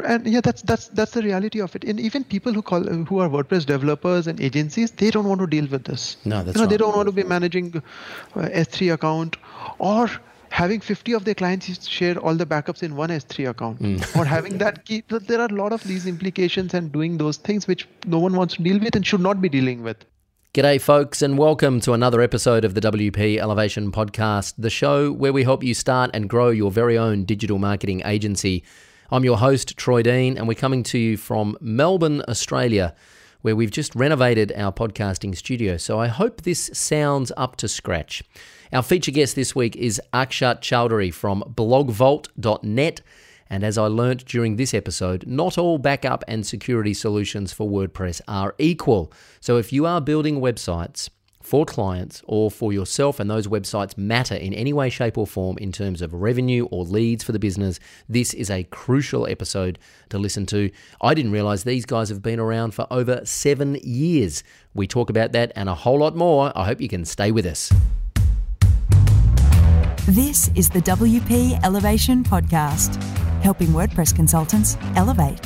And yeah, that's that's that's the reality of it. And even people who call who are WordPress developers and agencies, they don't want to deal with this. No, that's you know, they don't want to be managing uh, S3 account or having 50 of their clients share all the backups in one S3 account Mm. or having that key. There are a lot of these implications and doing those things which no one wants to deal with and should not be dealing with. G'day, folks, and welcome to another episode of the WP Elevation Podcast, the show where we help you start and grow your very own digital marketing agency. I'm your host, Troy Dean, and we're coming to you from Melbourne, Australia, where we've just renovated our podcasting studio. So I hope this sounds up to scratch. Our feature guest this week is Akshat Choudhary from blogvault.net. And as I learnt during this episode, not all backup and security solutions for WordPress are equal. So if you are building websites for clients or for yourself and those websites matter in any way, shape, or form in terms of revenue or leads for the business, this is a crucial episode to listen to. I didn't realize these guys have been around for over seven years. We talk about that and a whole lot more. I hope you can stay with us. This is the WP Elevation Podcast, helping WordPress consultants elevate.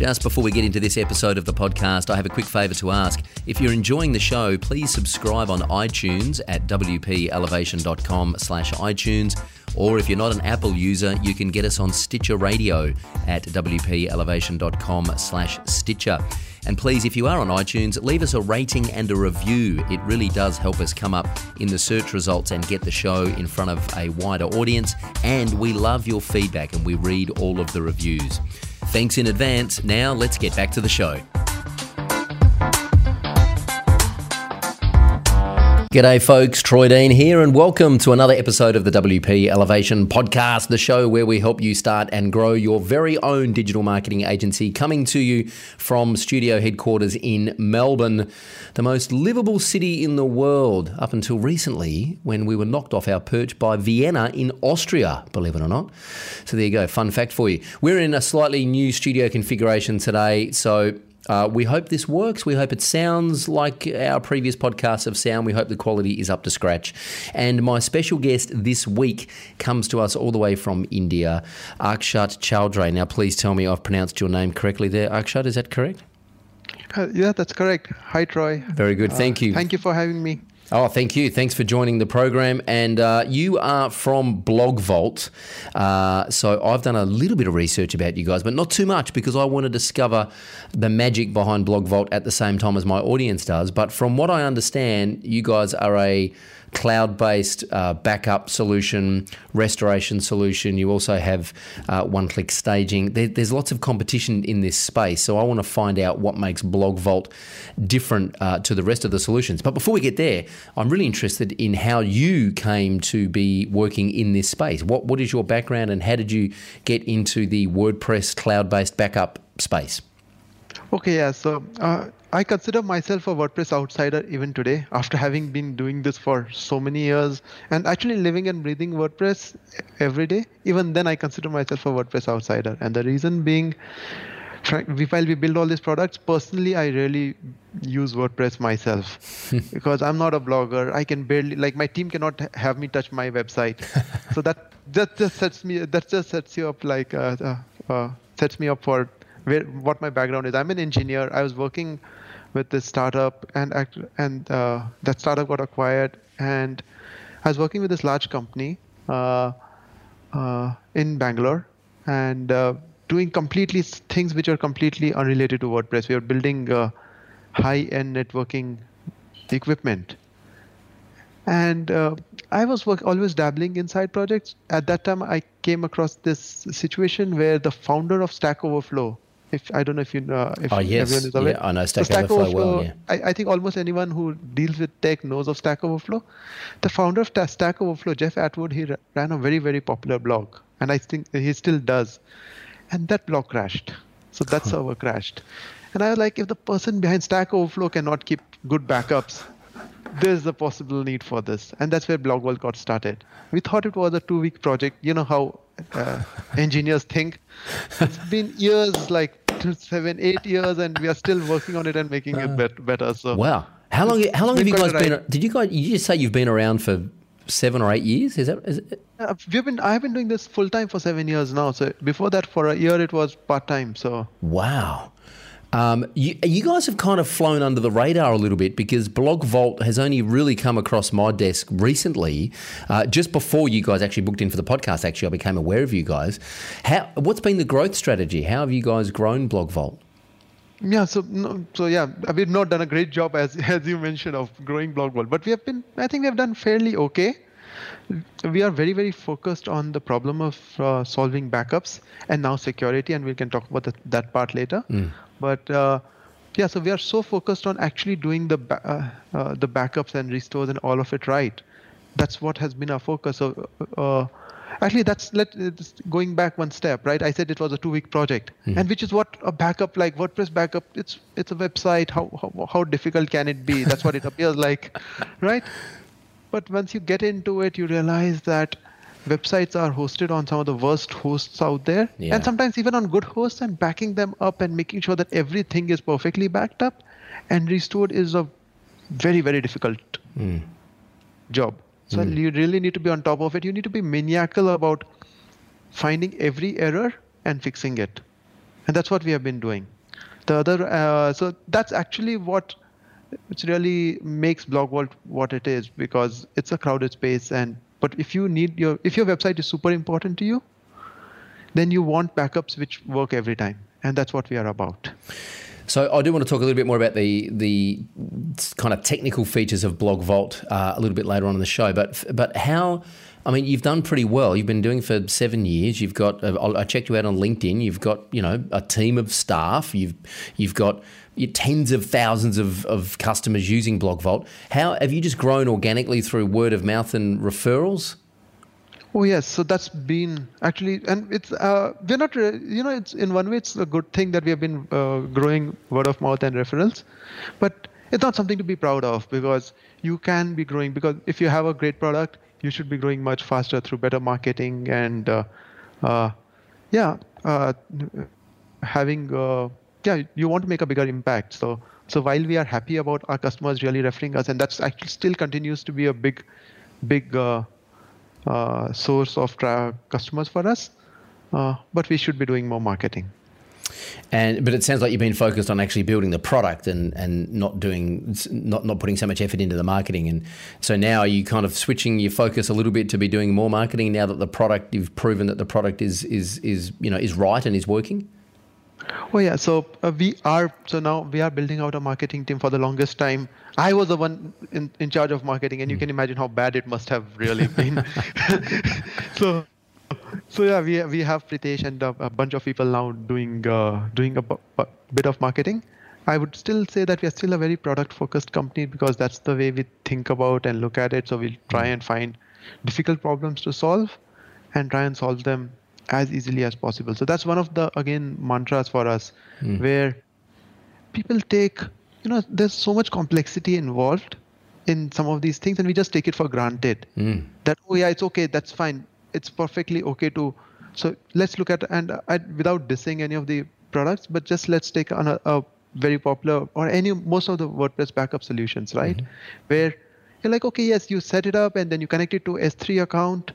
Just before we get into this episode of the podcast, I have a quick favour to ask. If you're enjoying the show, please subscribe on iTunes at wpelevation.com slash iTunes. Or if you're not an Apple user, you can get us on Stitcher Radio at wpelevation.com slash Stitcher. And please, if you are on iTunes, leave us a rating and a review. It really does help us come up in the search results and get the show in front of a wider audience. And we love your feedback and we read all of the reviews. Thanks in advance. Now let's get back to the show. G'day, folks. Troy Dean here, and welcome to another episode of the WP Elevation Podcast, the show where we help you start and grow your very own digital marketing agency, coming to you from studio headquarters in Melbourne, the most livable city in the world, up until recently when we were knocked off our perch by Vienna in Austria, believe it or not. So there you go, fun fact for you. We're in a slightly new studio configuration today, so uh, we hope this works. We hope it sounds like our previous podcasts of sound. We hope the quality is up to scratch. And my special guest this week comes to us all the way from India, Akshat Choudhary. Now, please tell me I've pronounced your name correctly there. Akshat, is that correct? Uh, yeah, that's correct. Hi, Troy. Very good. Thank you. Thank you for having me. Oh, thank you. Thanks for joining the program. And uh, you are from Blog Vault. Uh, so I've done a little bit of research about you guys, but not too much because I want to discover the magic behind Blog Vault at the same time as my audience does. But from what I understand, you guys are a cloud based uh, backup solution, restoration solution. You also have uh, one click staging. There, there's lots of competition in this space. So I want to find out what makes Blog Vault different uh, to the rest of the solutions. But before we get there, I'm really interested in how you came to be working in this space. What, what is your background and how did you get into the WordPress cloud based backup space? Okay, yeah. So uh, I consider myself a WordPress outsider even today, after having been doing this for so many years and actually living and breathing WordPress every day. Even then, I consider myself a WordPress outsider. And the reason being, while we build all these products, personally, I really use WordPress myself because I'm not a blogger. I can barely, like, my team cannot have me touch my website. so that that just sets me, that just sets you up, like, uh, uh, uh, sets me up for where what my background is. I'm an engineer. I was working with this startup, and act, and uh, that startup got acquired, and I was working with this large company uh, uh, in Bangalore, and uh, doing completely things which are completely unrelated to WordPress. We are building uh, high-end networking equipment, and I was work, always dabbling in side projects. At that time, I came across this situation where the founder of Stack Overflow, if I don't know if you know, if Oh, yes. everyone is aware, Yeah, I know So Stack Overflow well, yeah. I, I think almost anyone who deals with tech knows of Stack Overflow. The founder of Stack Overflow, Jeff Atwood, he ran a very very popular blog, and I think he still does. And that blog crashed. So that server crashed. And I was like, if the person behind Stack Overflow cannot keep good backups, there's a possible need for this. And that's where BlogVault got started. We thought it was a two week project. You know how uh, engineers think. It's been years, like seven eight years, and we are still working on it and making it bet- better. So Wow. How long? How long have you guys been? Did you guys? You just say you've been around for seven or eight years? Is that? Is it, Uh, we've been I've been doing this full time for seven years now. So before that, for a year it was part time. So wow. Um, you, you guys have kind of flown under the radar a little bit because Blog Vault has only really come across my desk recently. Uh, just before you guys actually booked in for the podcast, actually, I became aware of you guys. How? What's been the growth strategy? How have you guys grown Blog Vault? yeah, so no, so yeah, we've not done a great job as as you mentioned of growing Blog Vault, but we have been I think we have done fairly okay. We are very very focused on the problem of uh, solving backups and now security, and we can talk about the, that part later. But uh, yeah, so we are so focused on actually doing the ba- uh, uh, the backups and restores and all of it right. That's what has been our focus. So uh, actually, that's let going back one step, right? I said it was a two-week project, and which is what a backup like WordPress backup. It's it's a website. How how, how difficult can it be? That's what it appears like, right? But once you get into it, you realize that websites are hosted on some of the worst hosts out there, Yeah. and sometimes even on good hosts, and backing them up and making sure that everything is perfectly backed up and restored is a very very difficult job. So you really need to be on top of it. You need to be maniacal about finding every error and fixing it, and that's what we have been doing. The other, uh, so that's actually what which really makes Blog Vault what it is because it's a crowded space. And but if you need your if your website is super important to you, then you want backups which work every time, and that's what we are about. So I do want to talk a little bit more about the the kind of technical features of Blog Vault uh, a little bit later on in the show. But but how? I mean, you've done pretty well. You've been doing for seven years. You've got. Uh, I checked you out on LinkedIn. You've got you know a team of staff. You've you've got tens of thousands of, of customers using Blog Vault. How have you just grown organically through word of mouth and referrals? Oh yes, so that's been actually, and it's uh, we're not, you know, it's in one way it's a good thing that we have been uh, growing word of mouth and referrals, but it's not something to be proud of because you can be growing because if you have a great product, you should be growing much faster through better marketing and, uh, uh, yeah, uh, having, uh, yeah, you want to make a bigger impact. So, so while we are happy about our customers really referring us, and that's actually still continues to be a big, big. Uh, uh, source of tra- customers for us, uh, but we should be doing more marketing. And but it sounds like you've been focused on actually building the product and, and not doing not not putting so much effort into the marketing. And so now are you kind of switching your focus a little bit to be doing more marketing now that the product you've proven that the product is is is you know is right and is working. Oh yeah, so uh, we are so now we are building out a marketing team for the longest time. I was the one in, in charge of marketing, and you can imagine how bad it must have really been. so, so yeah, we we have Pritesh and a, a bunch of people now doing uh, doing a bit of marketing. I would still say that we are still a very product focused company because that's the way we think about and look at it. So we'll try and find difficult problems to solve and try and solve them as easily as possible. So that's one of the again mantras for us hmm. where people take you know there's so much complexity involved in some of these things and we just take it for granted. Hmm. That oh yeah it's okay that's fine it's perfectly okay to so let's look at and uh, I, without dissing any of the products but just let's take on a, uh, a very popular or any most of the wordpress backup solutions right? Mm-hmm. Where you're like okay yes you set it up and then you connect it to s3 account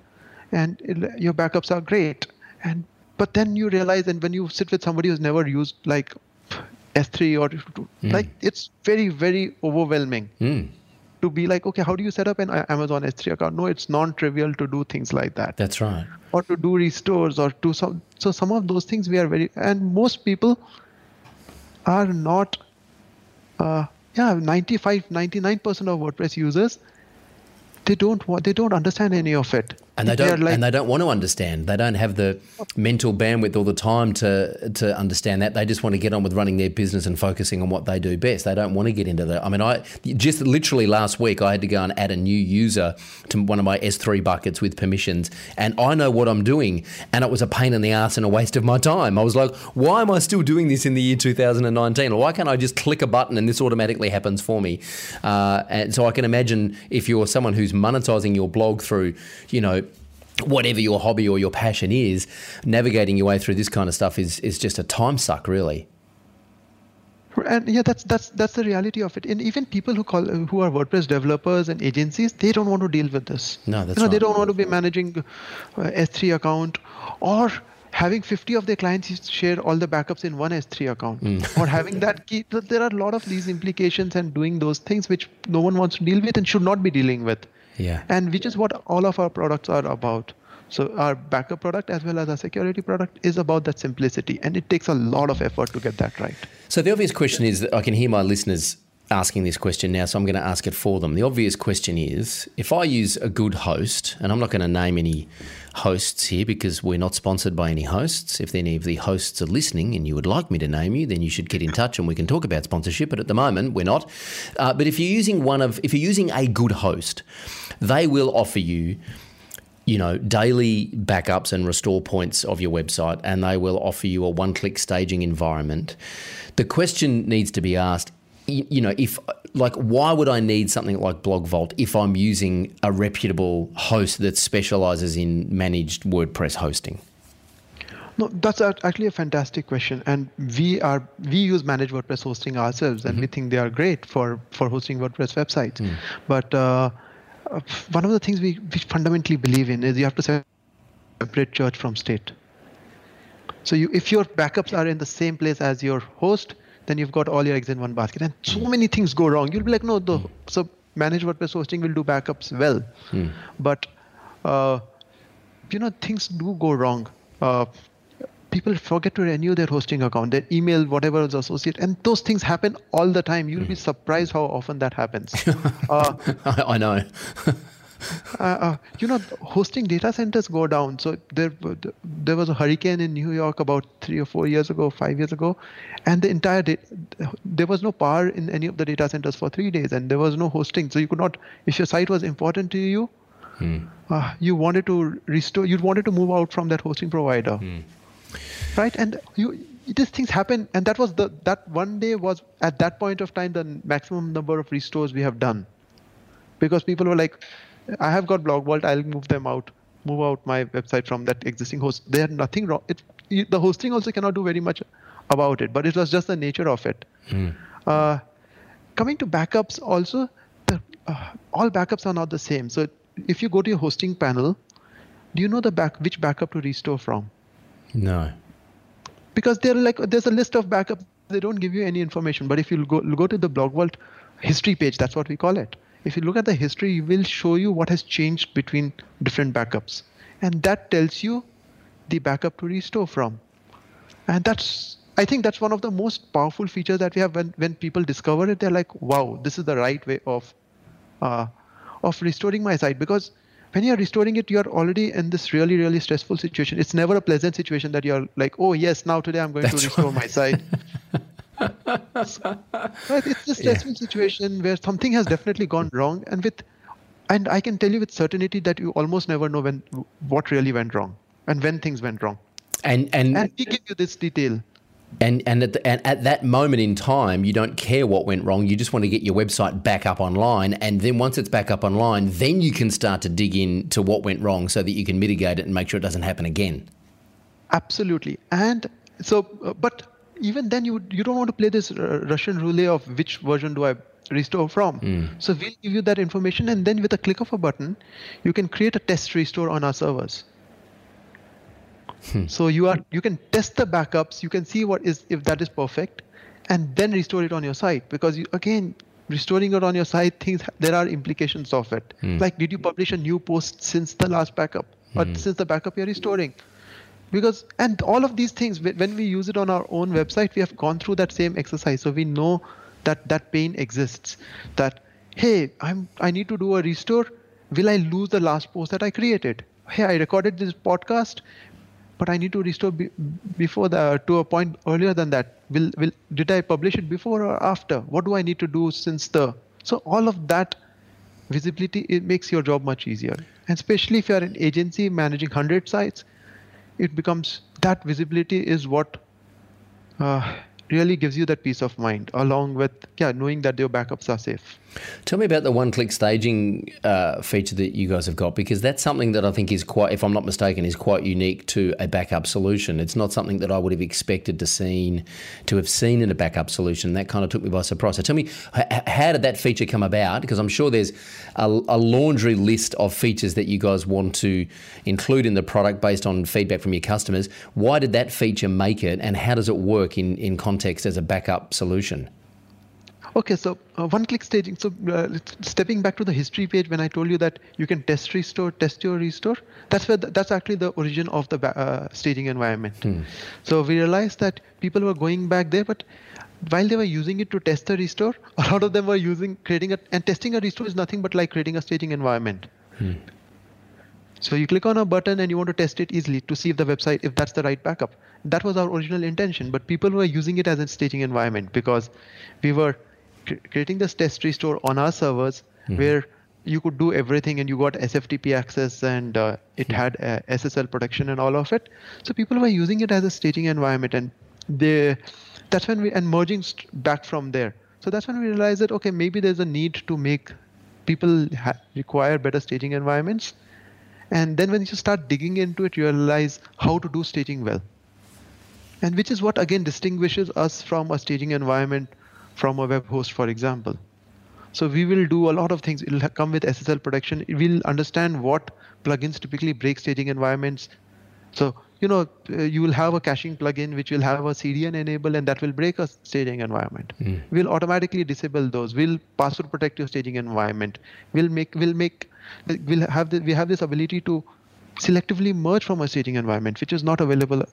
and it, your backups are great and but then you realize and when you sit with somebody who's never used like s3 or like it's very very overwhelming Mm, to be like okay how do you set up an amazon s3 account? No it's non-trivial to do things like that. That's right. or to do restores or to some so some of those things we are very and most people are not uh yeah 95 99% of wordpress users they don't want they don't understand any of it And they don't like- and they don't want to understand. They don't have the mental bandwidth all the time to to understand that. They just want to get on with running their business and focusing on what they do best. They don't want to get into that. I mean I just literally last week I had to go and add a new user to one of my S3 buckets with permissions and I know what I'm doing and it was a pain in the ass and a waste of my time. I was like, why am I still doing this in the year 2019? Why can't I just click a button and this automatically happens for me? Uh, and so I can imagine if you're someone who's monetizing your blog through, you know, whatever your hobby or your passion is, navigating your way through this kind of stuff is is just a time suck, really. and yeah that's that's that's the reality of it. And even people who call who are wordpress developers and agencies they don't want to deal with this. No, that's you know they don't want to be managing uh, s3 account or having 50 of their clients share all the backups in one s3 account. Hmm. or having that key there are a lot of these implications and doing those things which no one wants to deal with and should not be dealing with Yeah. and which is what all of our products are about so our backup product as well as our security product is about that simplicity and it takes a lot of effort to get that right So the obvious question is that I can hear my listeners asking this question now, so I'm going to ask it for them. The obvious question is if I use a good host, and I'm not going to name any hosts here because we're not sponsored by any hosts. If any of the hosts are listening and you would like me to name you, then you should get in touch and we can talk about sponsorship. But at the moment, we're not. Uh, but if you're using one of, if you're using a good host, they will offer you you know, daily backups and restore points of your website, and they will offer you a one click staging environment. The question needs to be asked, you know, if, like, why would I need something like Blog Vault if I'm using a reputable host that specializes in managed WordPress hosting? No, that's actually a fantastic question, and we are we use managed WordPress hosting ourselves, and we think they are great for for hosting WordPress websites. But uh, uh, one of the things we, we fundamentally believe in is you have to separate church from state. So you, if your backups are in the same place as your host, then you've got all your eggs in one basket, and so many things go wrong. You'll be like, no, the so managed WordPress hosting will do backups well, but uh, you know things do go wrong. Uh, people forget to renew their hosting account, their email, whatever is associated, and those things happen all the time. You'll be surprised how often that happens. uh, I, I know. uh, uh, you know, hosting data centers go down. So there, there was a hurricane in New York about three or four years ago, five years ago, and the entire da- there was no power in any of the data centers for three days, and there was no hosting. So you could not, if your site was important to you, uh, you wanted to restore, you wanted to move out from that hosting provider, right? And you, these things happen, and that was the that one day was at that point of time the maximum number of restores we have done because people were like, I have got Blog Vault, I'll move them out, move out my website from that existing host. There's nothing wrong. It, the hosting also cannot do very much about it, but it was just the nature of it. Uh, coming to backups, also, the, uh, all backups are not the same. So if you go to your hosting panel, do you know the back which backup to restore from? No. Because they're like there's a list of backups they don't give you any information. But if you go go to the blog vault history page that's what we call it. If you look at the history it will show you what has changed between different backups. And that tells you the backup to restore from. And that's i think that's one of the most powerful features that we have when when people discover it. They're like wow this is the right way of uh, of restoring my site. Because when you're restoring it you're already in this really really stressful situation. It's never a pleasant situation that you're like oh yes now today i'm going That's to restore my site right it's a stressful situation where something has definitely gone wrong and with and i can tell you with certainty that you almost never know when what really went wrong and when things went wrong. And and and we give you this detail and and at, the, and at that moment in time, you don't care what went wrong. You just want to get your website back up online, and then once it's back up online, then you can start to dig in to what went wrong, so that you can mitigate it and make sure it doesn't happen again. Absolutely. And so, uh, but even then, you you don't want to play this uh, Russian roulette of which version do I restore from. So we'll give you that information, and then with a click of a button, you can create a test restore on our servers. Hmm. So you are you can test the backups. You can see what is if that is perfect, and then restore it on your site because you again restoring it on your site things there are implications of it. Hmm. Like did you publish a new post since the last backup or hmm. since the backup you're restoring? Because and all of these things when we use it on our own website we have gone through that same exercise so we know that that pain exists. That hey i'm i need to do a restore will i lose the last post that i created? Hey i recorded this podcast but i need to restore be, before the to a point earlier than that. Will will did i publish it before or after? What do i need to do since the so all of that visibility it makes your job much easier. And especially if you're an agency managing 100 sites it becomes that visibility is what uh, really gives you that peace of mind along with yeah knowing that your backups are safe Tell me about the one-click staging uh, feature that you guys have got, because that's something that I think is quite, if I'm not mistaken, is quite unique to a backup solution. It's not something that I would have expected to seen to have seen in a backup solution. That kind of took me by surprise. So tell me, how did that feature come about? Because I'm sure there's a, a laundry list of features that you guys want to include in the product based on feedback from your customers. Why did that feature make it, and how does it work in in context as a backup solution? Okay, so uh, one-click staging. So uh, stepping back to the history page, when I told you that you can test restore, test your restore, that's where the, that's actually the origin of the uh, staging environment. Hmm. So we realized that people were going back there, but while they were using it to test the restore, a lot of them were using creating a and testing a restore is nothing but like creating a staging environment. Hmm. So you click on a button and you want to test it easily to see if the website if that's the right backup. That was our original intention, but people were using it as a staging environment because we were creating this test tree store on our servers mm-hmm. where you could do everything and you got SFTP access and uh, it mm-hmm. had uh, SSL protection and all of it. So people were using it as a staging environment and they that's when we and merging back from there. So that's when we realized that okay maybe there's a need to make people ha- require better staging environments. And then when you start digging into it, you realize how to do staging well. And which is what again distinguishes us from a staging environment from a web host, for example. So we will do a lot of things. It'll come with SSL protection. We'll understand what plugins typically break staging environments. So you know uh, you will have a caching plugin which will have a CDN enable and that will break a staging environment. Mm. We'll automatically disable those. We'll password protect your staging environment. We'll make we'll make we'll have the, we have this ability to selectively merge from a staging environment which is not available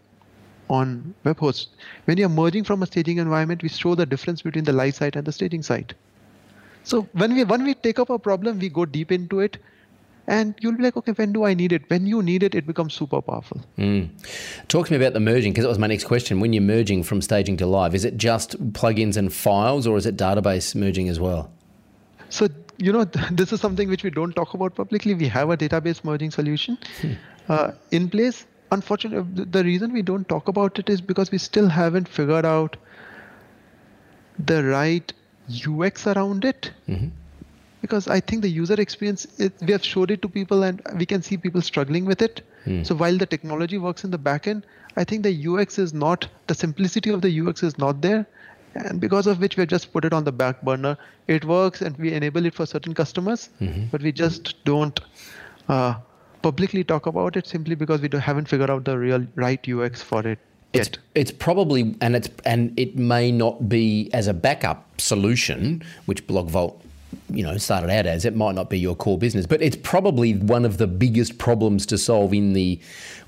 on web hosts. When you're merging from a staging environment, we show the difference between the live site and the staging site. So when we when we take up a problem, we go deep into it, and you'll be like, okay, when do I need it? When you need it, it becomes super powerful. Mm. Talk to me about the merging, because that was my next question. When you're merging from staging to live, is it just plugins and files, or is it database merging as well? So you know, this is something which we don't talk about publicly. We have a database merging solution hmm. uh, in place unfortunately, the reason we don't talk about it is because we still haven't figured out the right UX around it. Mm-hmm. Because I think the user experience, it, we have showed it to people and we can see people struggling with it. Mm. So while the technology works in the backend, I think the UX is not, the simplicity of the UX is not there. And because of which we just put it on the back burner. It works and we enable it for certain customers, mm-hmm. but we just don't uh, publicly talk about it simply because we haven't figured out the real right UX for it yet. It's, it's probably and it's and it may not be as a backup solution, which BlogVault you know started out as it might not be your core business but it's probably one of the biggest problems to solve in the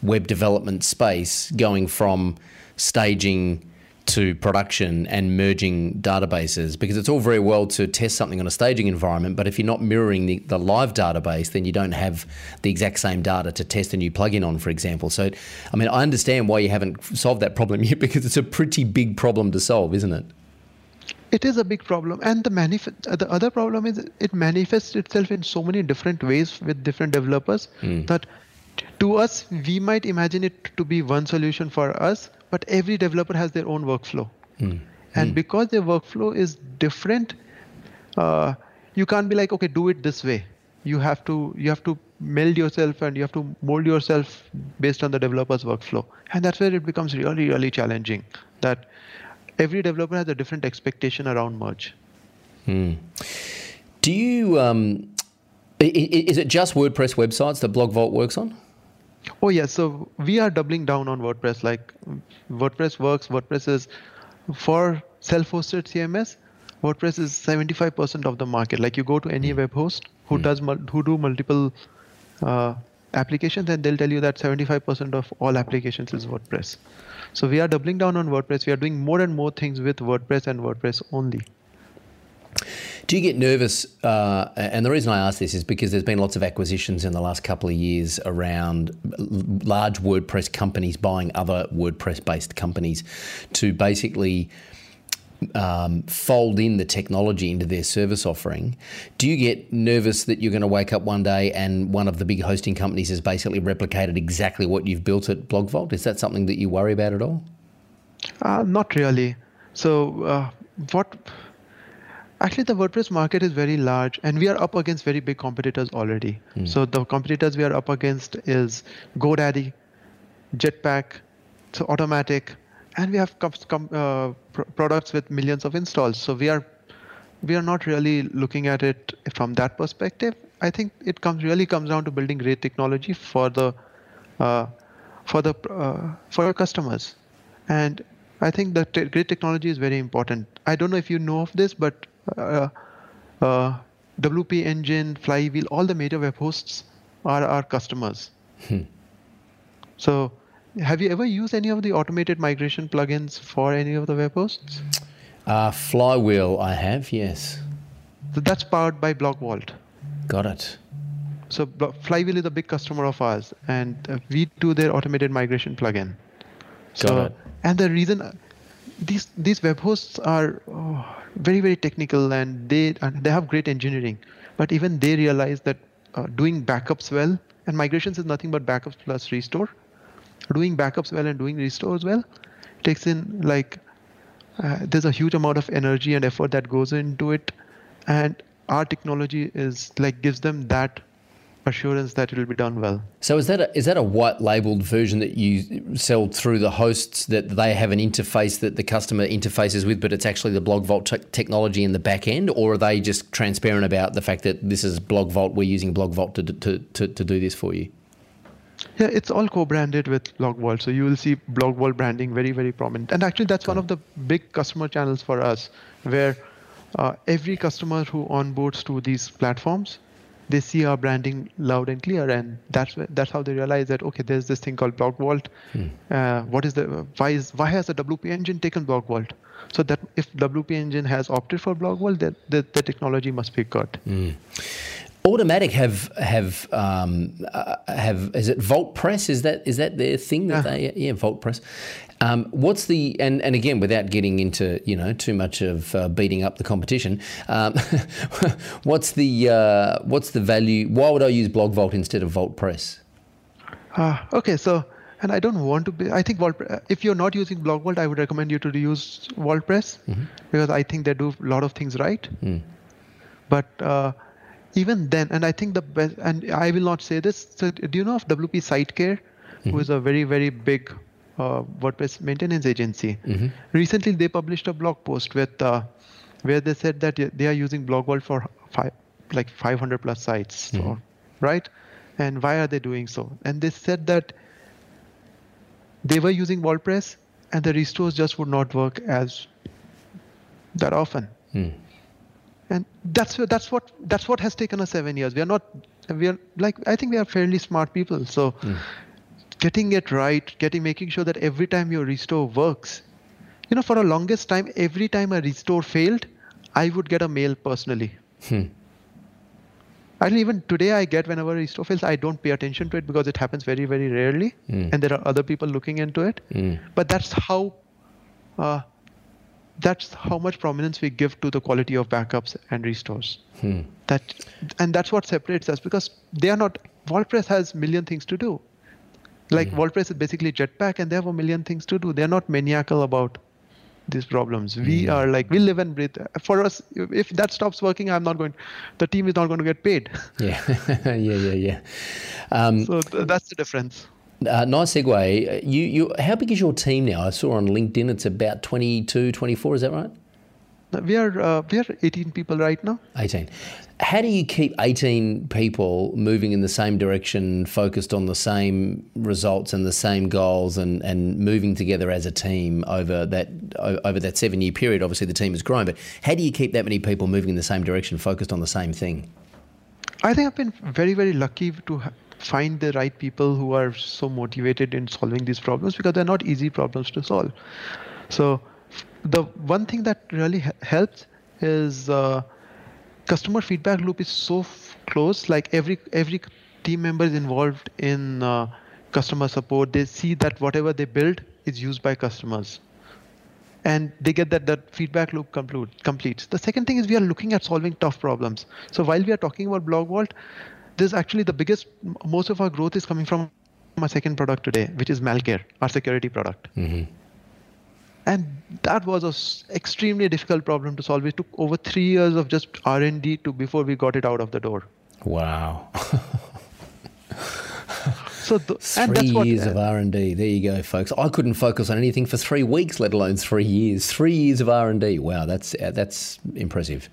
web development space going from staging to production and merging databases because it's all very well to test something on a staging environment, but if you're not mirroring the, the live database, then you don't have the exact same data to test a new plugin on, for example. So, I mean, I understand why you haven't solved that problem yet because it's a pretty big problem to solve, isn't it? It is a big problem, and the manif- uh, the other problem is it manifests itself in so many different ways with different developers mm. that to us we might imagine it to be one solution for us but every developer has their own workflow. Mm. And mm. because their workflow is different, uh, you can't be like, okay, do it this way. You have to you have to meld yourself and you have to mold yourself based on the developer's workflow. And that's where it becomes really, really challenging. That every developer has a different expectation around merge. Mm. Do you um, is it just WordPress websites that BlogVault works on? Oh yeah, so we are doubling down on WordPress. Like WordPress works. WordPress is for self-hosted CMS. WordPress is 75% of the market. Like you go to any hmm. web host who mm. does who do multiple uh, applications, and they'll tell you that 75% of all applications is WordPress. So we are doubling down on WordPress. We are doing more and more things with WordPress and WordPress only. Do you get nervous? Uh, and the reason I ask this is because there's been lots of acquisitions in the last couple of years around large WordPress companies buying other WordPress based companies to basically. Um, fold in the technology into their service offering. Do you get nervous that you're going to wake up one day and one of the big hosting companies has basically replicated exactly what you've built at BlogVault? Is that something that you worry about at all? Uh, not really So uh, what? Actually, the WordPress market is very large, and we are up against very big competitors already. Hmm. So the competitors we are up against is GoDaddy, Jetpack, so Automattic, and we have com- com- uh, pr- products with millions of installs. So we are we are not really looking at it from that perspective. I think it comes really comes down to building great technology for the uh, for the uh, for your customers, and I think that te- great technology is very important. I don't know if you know of this, but WP Engine, Flywheel, all the major web hosts are our customers. So, have you ever used any of the automated migration plugins for any of the web hosts? Uh, Flywheel, I have, yes. So that's powered by BlogVault. Got it. So Flywheel is a big customer of ours, and uh, we do their automated migration plugin. So, Got it. and the reason uh, these these web hosts are oh, very very technical and they and they have great engineering, but even they realize that uh, doing backups well and migrations is nothing but backups plus restore. Doing backups well and doing restores well takes in like uh, there's a huge amount of energy and effort that goes into it, and our technology is like gives them that assurance that it will be done well. So is that a, is that a white labeled version that you sell through the hosts that they have an interface that the customer interfaces with, but it's actually the Blog Vault te- technology in the back end, or are they just transparent about the fact that this is Blog Vault? We're using Blog Vault to, to, to, to do this for you. Yeah, it's all co-branded with BlogVault, so you will see BlogVault branding very, very prominent. And actually, that's one of the big customer channels for us, where uh, every customer who onboards to these platforms, they see our branding loud and clear, and that's that's how they realize that okay, there's this thing called BlogVault. Uh, what is the why is why has the WP engine taken BlogVault? So that if WP engine has opted for BlogVault, that the, the technology must be good. Automattic have have um, uh, have is it Vault Press? Is that is that their thing that Yeah. they yeah Vault Press? Um, what's the and and again without getting into you know too much of uh, beating up the competition, um, what's the uh, what's the value? Why would I use Blog Vault instead of Vault Press? Ah, okay, so and I don't want to be. I think Vault, uh, if you're not using BlogVault, I would recommend you to use Vault Press because I think they do a lot of things right. But uh, even then, and I think the best, and I will not say this. So, do you know of WP SiteCare, who is a very very big uh, WordPress maintenance agency? Recently, they published a blog post with uh, where they said that they are using BlogVault for five, like 500 plus sites, so, right? And why are they doing so? And they said that they were using Vault Press and the restores just would not work as that often. And that's that's what that's what has taken us seven years. We are not we are like I think we are fairly smart people. So getting it right, getting making sure that every time your restore works. You know, for the longest time, every time a restore failed, I would get a mail personally. Hmm. Actually, even today, I get whenever a restore fails, I don't pay attention to it because it happens very, very rarely, hmm. and there are other people looking into it. Hmm. But that's how, uh, that's how much prominence we give to the quality of backups and restores. That, and that's what separates us because they are not. Vault Press has million things to do. Like Vault Press is basically Jetpack, and they have a million things to do. They're not maniacal about these problems. We are like we live and breathe. For us, if that stops working, I'm not going. The team is not going to get paid. Yeah, yeah, yeah, yeah. Um, so th- that's the difference. uh, nice segue. You, you, how big is your team now? I saw on LinkedIn it's about 22, 24, is that right? We are uh, we are 18 people right now. 18. How do you keep 18 people moving in the same direction, focused on the same results and the same goals and, and moving together as a team over that over that seven year period? Obviously, the team has grown, but how do you keep that many people moving in the same direction, focused on the same thing? I think I've been very very lucky to ha- find the right people who are so motivated in solving these problems because they're not easy problems to solve. So the one thing that really helps is uh, customer feedback loop is so f- close. Like every every team member is involved in uh, customer support. They see that whatever they build is used by customers and they get that that feedback loop complete, completes. The second thing is we are looking at solving tough problems. So while we are talking about BlogVault, this is actually the biggest. Most of our growth is coming from our second product today, which is Malcare, our security product. And that was an extremely difficult problem to solve. It took over three years of just R and D to before we got it out of the door. Wow. so th- three years of R and D. There you go, folks. I couldn't focus on anything for three weeks, let alone three years. Three years of R and D. Wow, that's uh, that's impressive.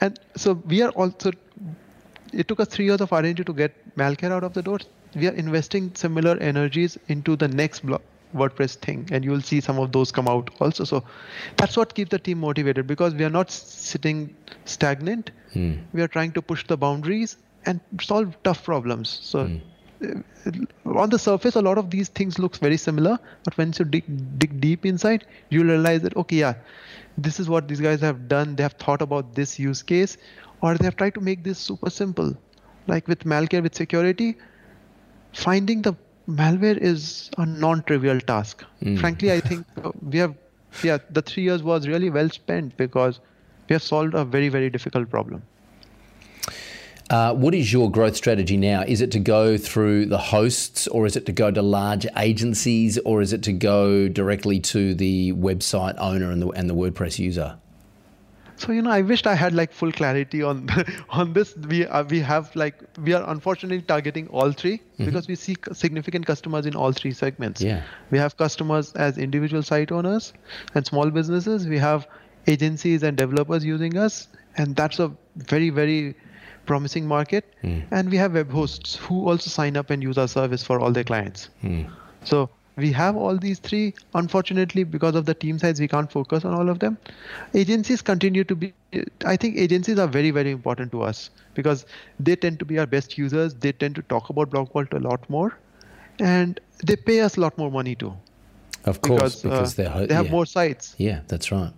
And so we are also. It took us three years of R and D to get Malcare out of the door. We are investing similar energies into the next block WordPress thing, and you'll see some of those come out also. So that's what keeps the team motivated because we are not sitting stagnant. Hmm. We are trying to push the boundaries and solve tough problems. So. Hmm on the surface, a lot of these things looks very similar, but once you dig, dig deep inside, you realize that okay, yeah, this is what these guys have done. They have thought about this use case, or they have tried to make this super simple. Like with Malcare with security, finding the malware is a non-trivial task. Mm. Frankly, I think uh, we have, yeah, the three years was really well spent because we have solved a very very difficult problem. Uh, what is your growth strategy now? Is it to go through the hosts, or is it to go to large agencies, or is it to go directly to the website owner and the and the WordPress user? So you know, I wished I had like full clarity on on this. We uh, we have like we are unfortunately targeting all 3 mm-hmm. because we see significant customers in all three segments. Yeah. We have customers as individual site owners and small businesses. We have agencies and developers using us, and that's a very very promising market. Mm. And we have web hosts who also sign up and use our service for all their clients. Mm. So we have all these three. Unfortunately, because of the team size, we can't focus on all of them. Agencies continue to be, I think agencies are very, very important to us because they tend to be our best users. They tend to talk about BlogVault a lot more and they pay us a lot more money too. Of course, because, because uh, they have yeah. more sites. Yeah, that's right.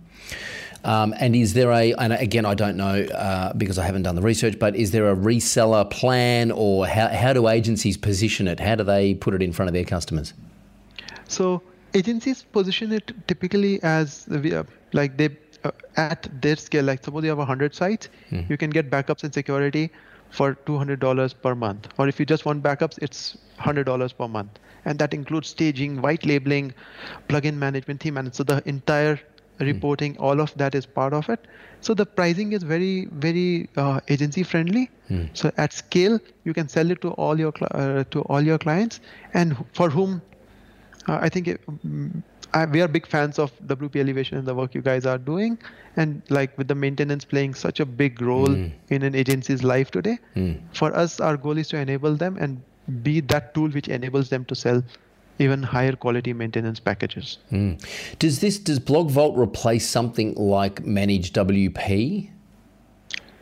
Um, and is there a, and again, I don't know uh, because I haven't done the research, but is there a reseller plan or how, how do agencies position it? How do they put it in front of their customers? So agencies position it typically as uh, like they uh, at their scale. Like suppose you have 100 sites, mm. you can get backups and security for $200 per month. Or if you just want backups, it's $100 per month. And that includes staging, white labeling, plugin management, theme management. So the entire Hmm. reporting mm. all of that is part of it so the pricing is very very uh, agency friendly mm. so at scale you can sell it to all your uh, to all your clients and for whom uh, i think it, I, we are big fans of wp elevation and the work you guys are doing and like with the maintenance playing such a big role mm. in an agency's life today hmm. for us our goal is to enable them and be that tool which enables them to sell even higher quality maintenance packages. Mm. Does this does BlogVault replace something like Manage WP?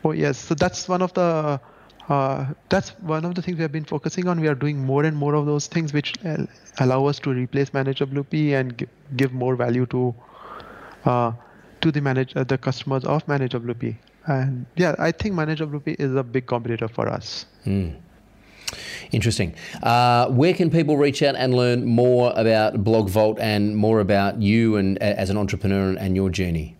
Oh yes, so that's one of the uh, that's one of the things we have been focusing on. We are doing more and more of those things which allow us to replace Manage WP and give more value to uh, to the manage uh, the customers of Manage WP. And yeah, I think Manage WP is a big competitor for us. Mm. Interesting. Uh, where can people reach out and learn more about BlogVault and more about you and as an entrepreneur and your journey?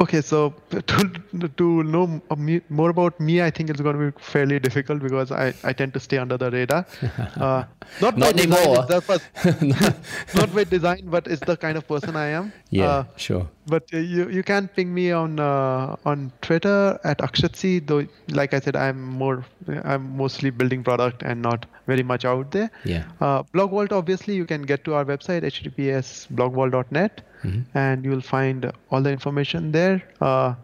Okay, so to, to know more about me, I think it's going to be fairly difficult because I, I tend to stay under the radar. Uh, not, not anymore. Design, not by design, but it's the kind of person I am. Yeah, uh, sure. But uh, you you can ping me on uh, on Twitter at AkshatC. Though, like I said, I'm more I'm mostly building product and not very much out there. Yeah. Uh, BlogVault, obviously, you can get to our website https blogvault.net mm-hmm. and you'll find all the information there. Uh,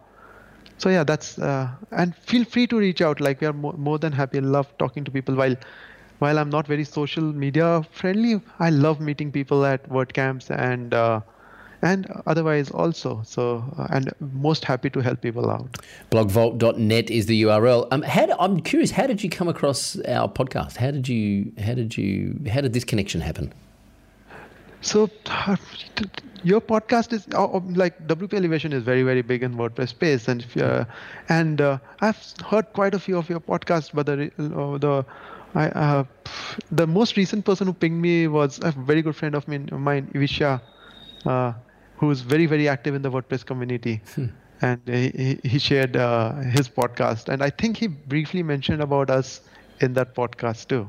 so yeah, that's uh, and feel free to reach out. Like we are more, more than happy. Love talking to people. While while I'm not very social media friendly, I love meeting people at WordCamps and uh, and otherwise also. So uh, and most happy to help people out. Blogvault.net is the URL. Um, how do, I'm curious. How did you come across our podcast? How did you? How did you? How did this connection happen? So your podcast is uh, like WP Elevation is very very big in WordPress space, and uh, and uh, I've heard quite a few of your podcasts, but the uh, the I, uh, the most recent person who pinged me was a very good friend of mine, mine Visha, uh, who's very very active in the WordPress community. Hmm. And he, he shared his podcast, and I think he briefly mentioned about us in that podcast too.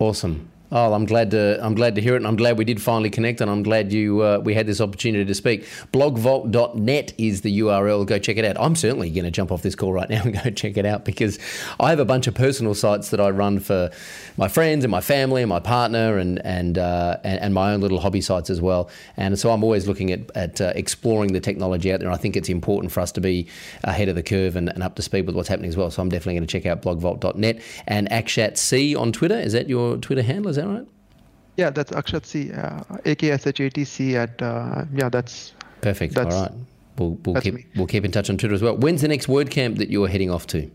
Awesome. Oh, I'm glad to I'm glad to hear it, and I'm glad we did finally connect, and I'm glad you uh, we had this opportunity to speak. Blogvault.net is the URL. Go check it out. I'm certainly going to jump off this call right now and go check it out because I have a bunch of personal sites that I run for my friends and my family and my partner and and uh, and, and, my own little hobby sites as well. And so I'm always looking at at uh, exploring the technology out there. I think it's important for us to be ahead of the curve and, and up to speed with what's happening as well. So I'm definitely going to check out blogvault.net and AkshatC on Twitter. Is that your Twitter handle? Is that right? Yeah, that's Akshat C, uh, AKSHATC at, uh, yeah, that's. Perfect. That's, All right. We'll, we'll keep me. we'll keep in touch on Twitter as well. When's the next WordCamp that you're heading off to?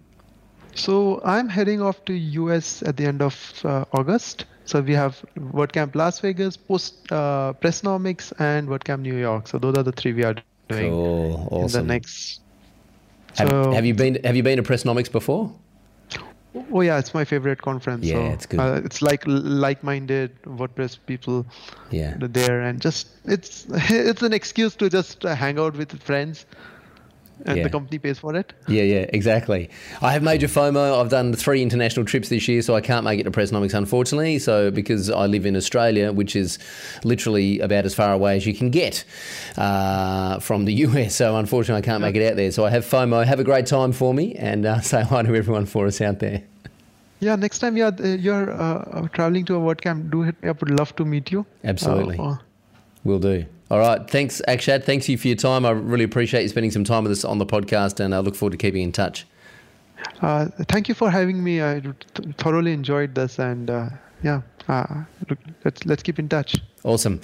So I'm heading off to US at the end of uh, August. So we have WordCamp Las Vegas, Post uh, Pressnomics, and WordCamp New York. So those are the three we are doing cool. awesome. in the next. Have, so, have you been Have you been to Pressnomics before? Oh yeah, it's my favorite conference. Yeah, so, it's good. Uh, it's like like-minded WordPress people. Yeah. There and just it's it's an excuse to just hang out with friends, and Yeah. the company pays for it. Yeah, yeah, exactly. I have major FOMO. I've done three international trips this year, so I can't make it to Pressnomics, unfortunately. So because I live in Australia, which is literally about as far away as you can get uh, from the US, so unfortunately I can't make it out there. So I have FOMO. Have a great time for me, and uh, say hi to everyone for us out there. Yeah, next time you're you're uh, traveling to a WordCamp, do hit me up. Would love to meet you. Absolutely. Uh, uh, Will do. All right. Thanks, Akshat. Thanks you for your time. I really appreciate you spending some time with us on the podcast, and I look forward to keeping in touch. Uh, thank you for having me. I th- thoroughly enjoyed this, and uh, yeah, uh, let's let's keep in touch. Awesome.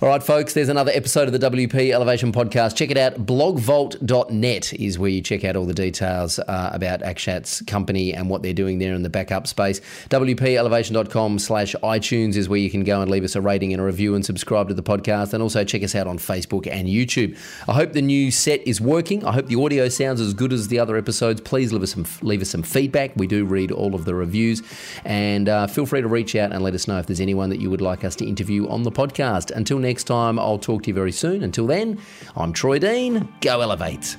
All right, folks, there's another episode of the WP Elevation Podcast. Check it out. Blogvault.net is where you check out all the details uh, about Akshat's company and what they're doing there in the backup space. WPElevation.com slash iTunes is where you can go and leave us a rating and a review and subscribe to the podcast. And also check us out on Facebook and YouTube. I hope the new set is working. I hope the audio sounds as good as the other episodes. Please leave us some, leave us some feedback. We do read all of the reviews. And uh, feel free to reach out and let us know if there's anyone that you would like us to interview on the podcast. Until next time, I'll talk to you very soon. Until then, I'm Troy Dean. Go Elevate.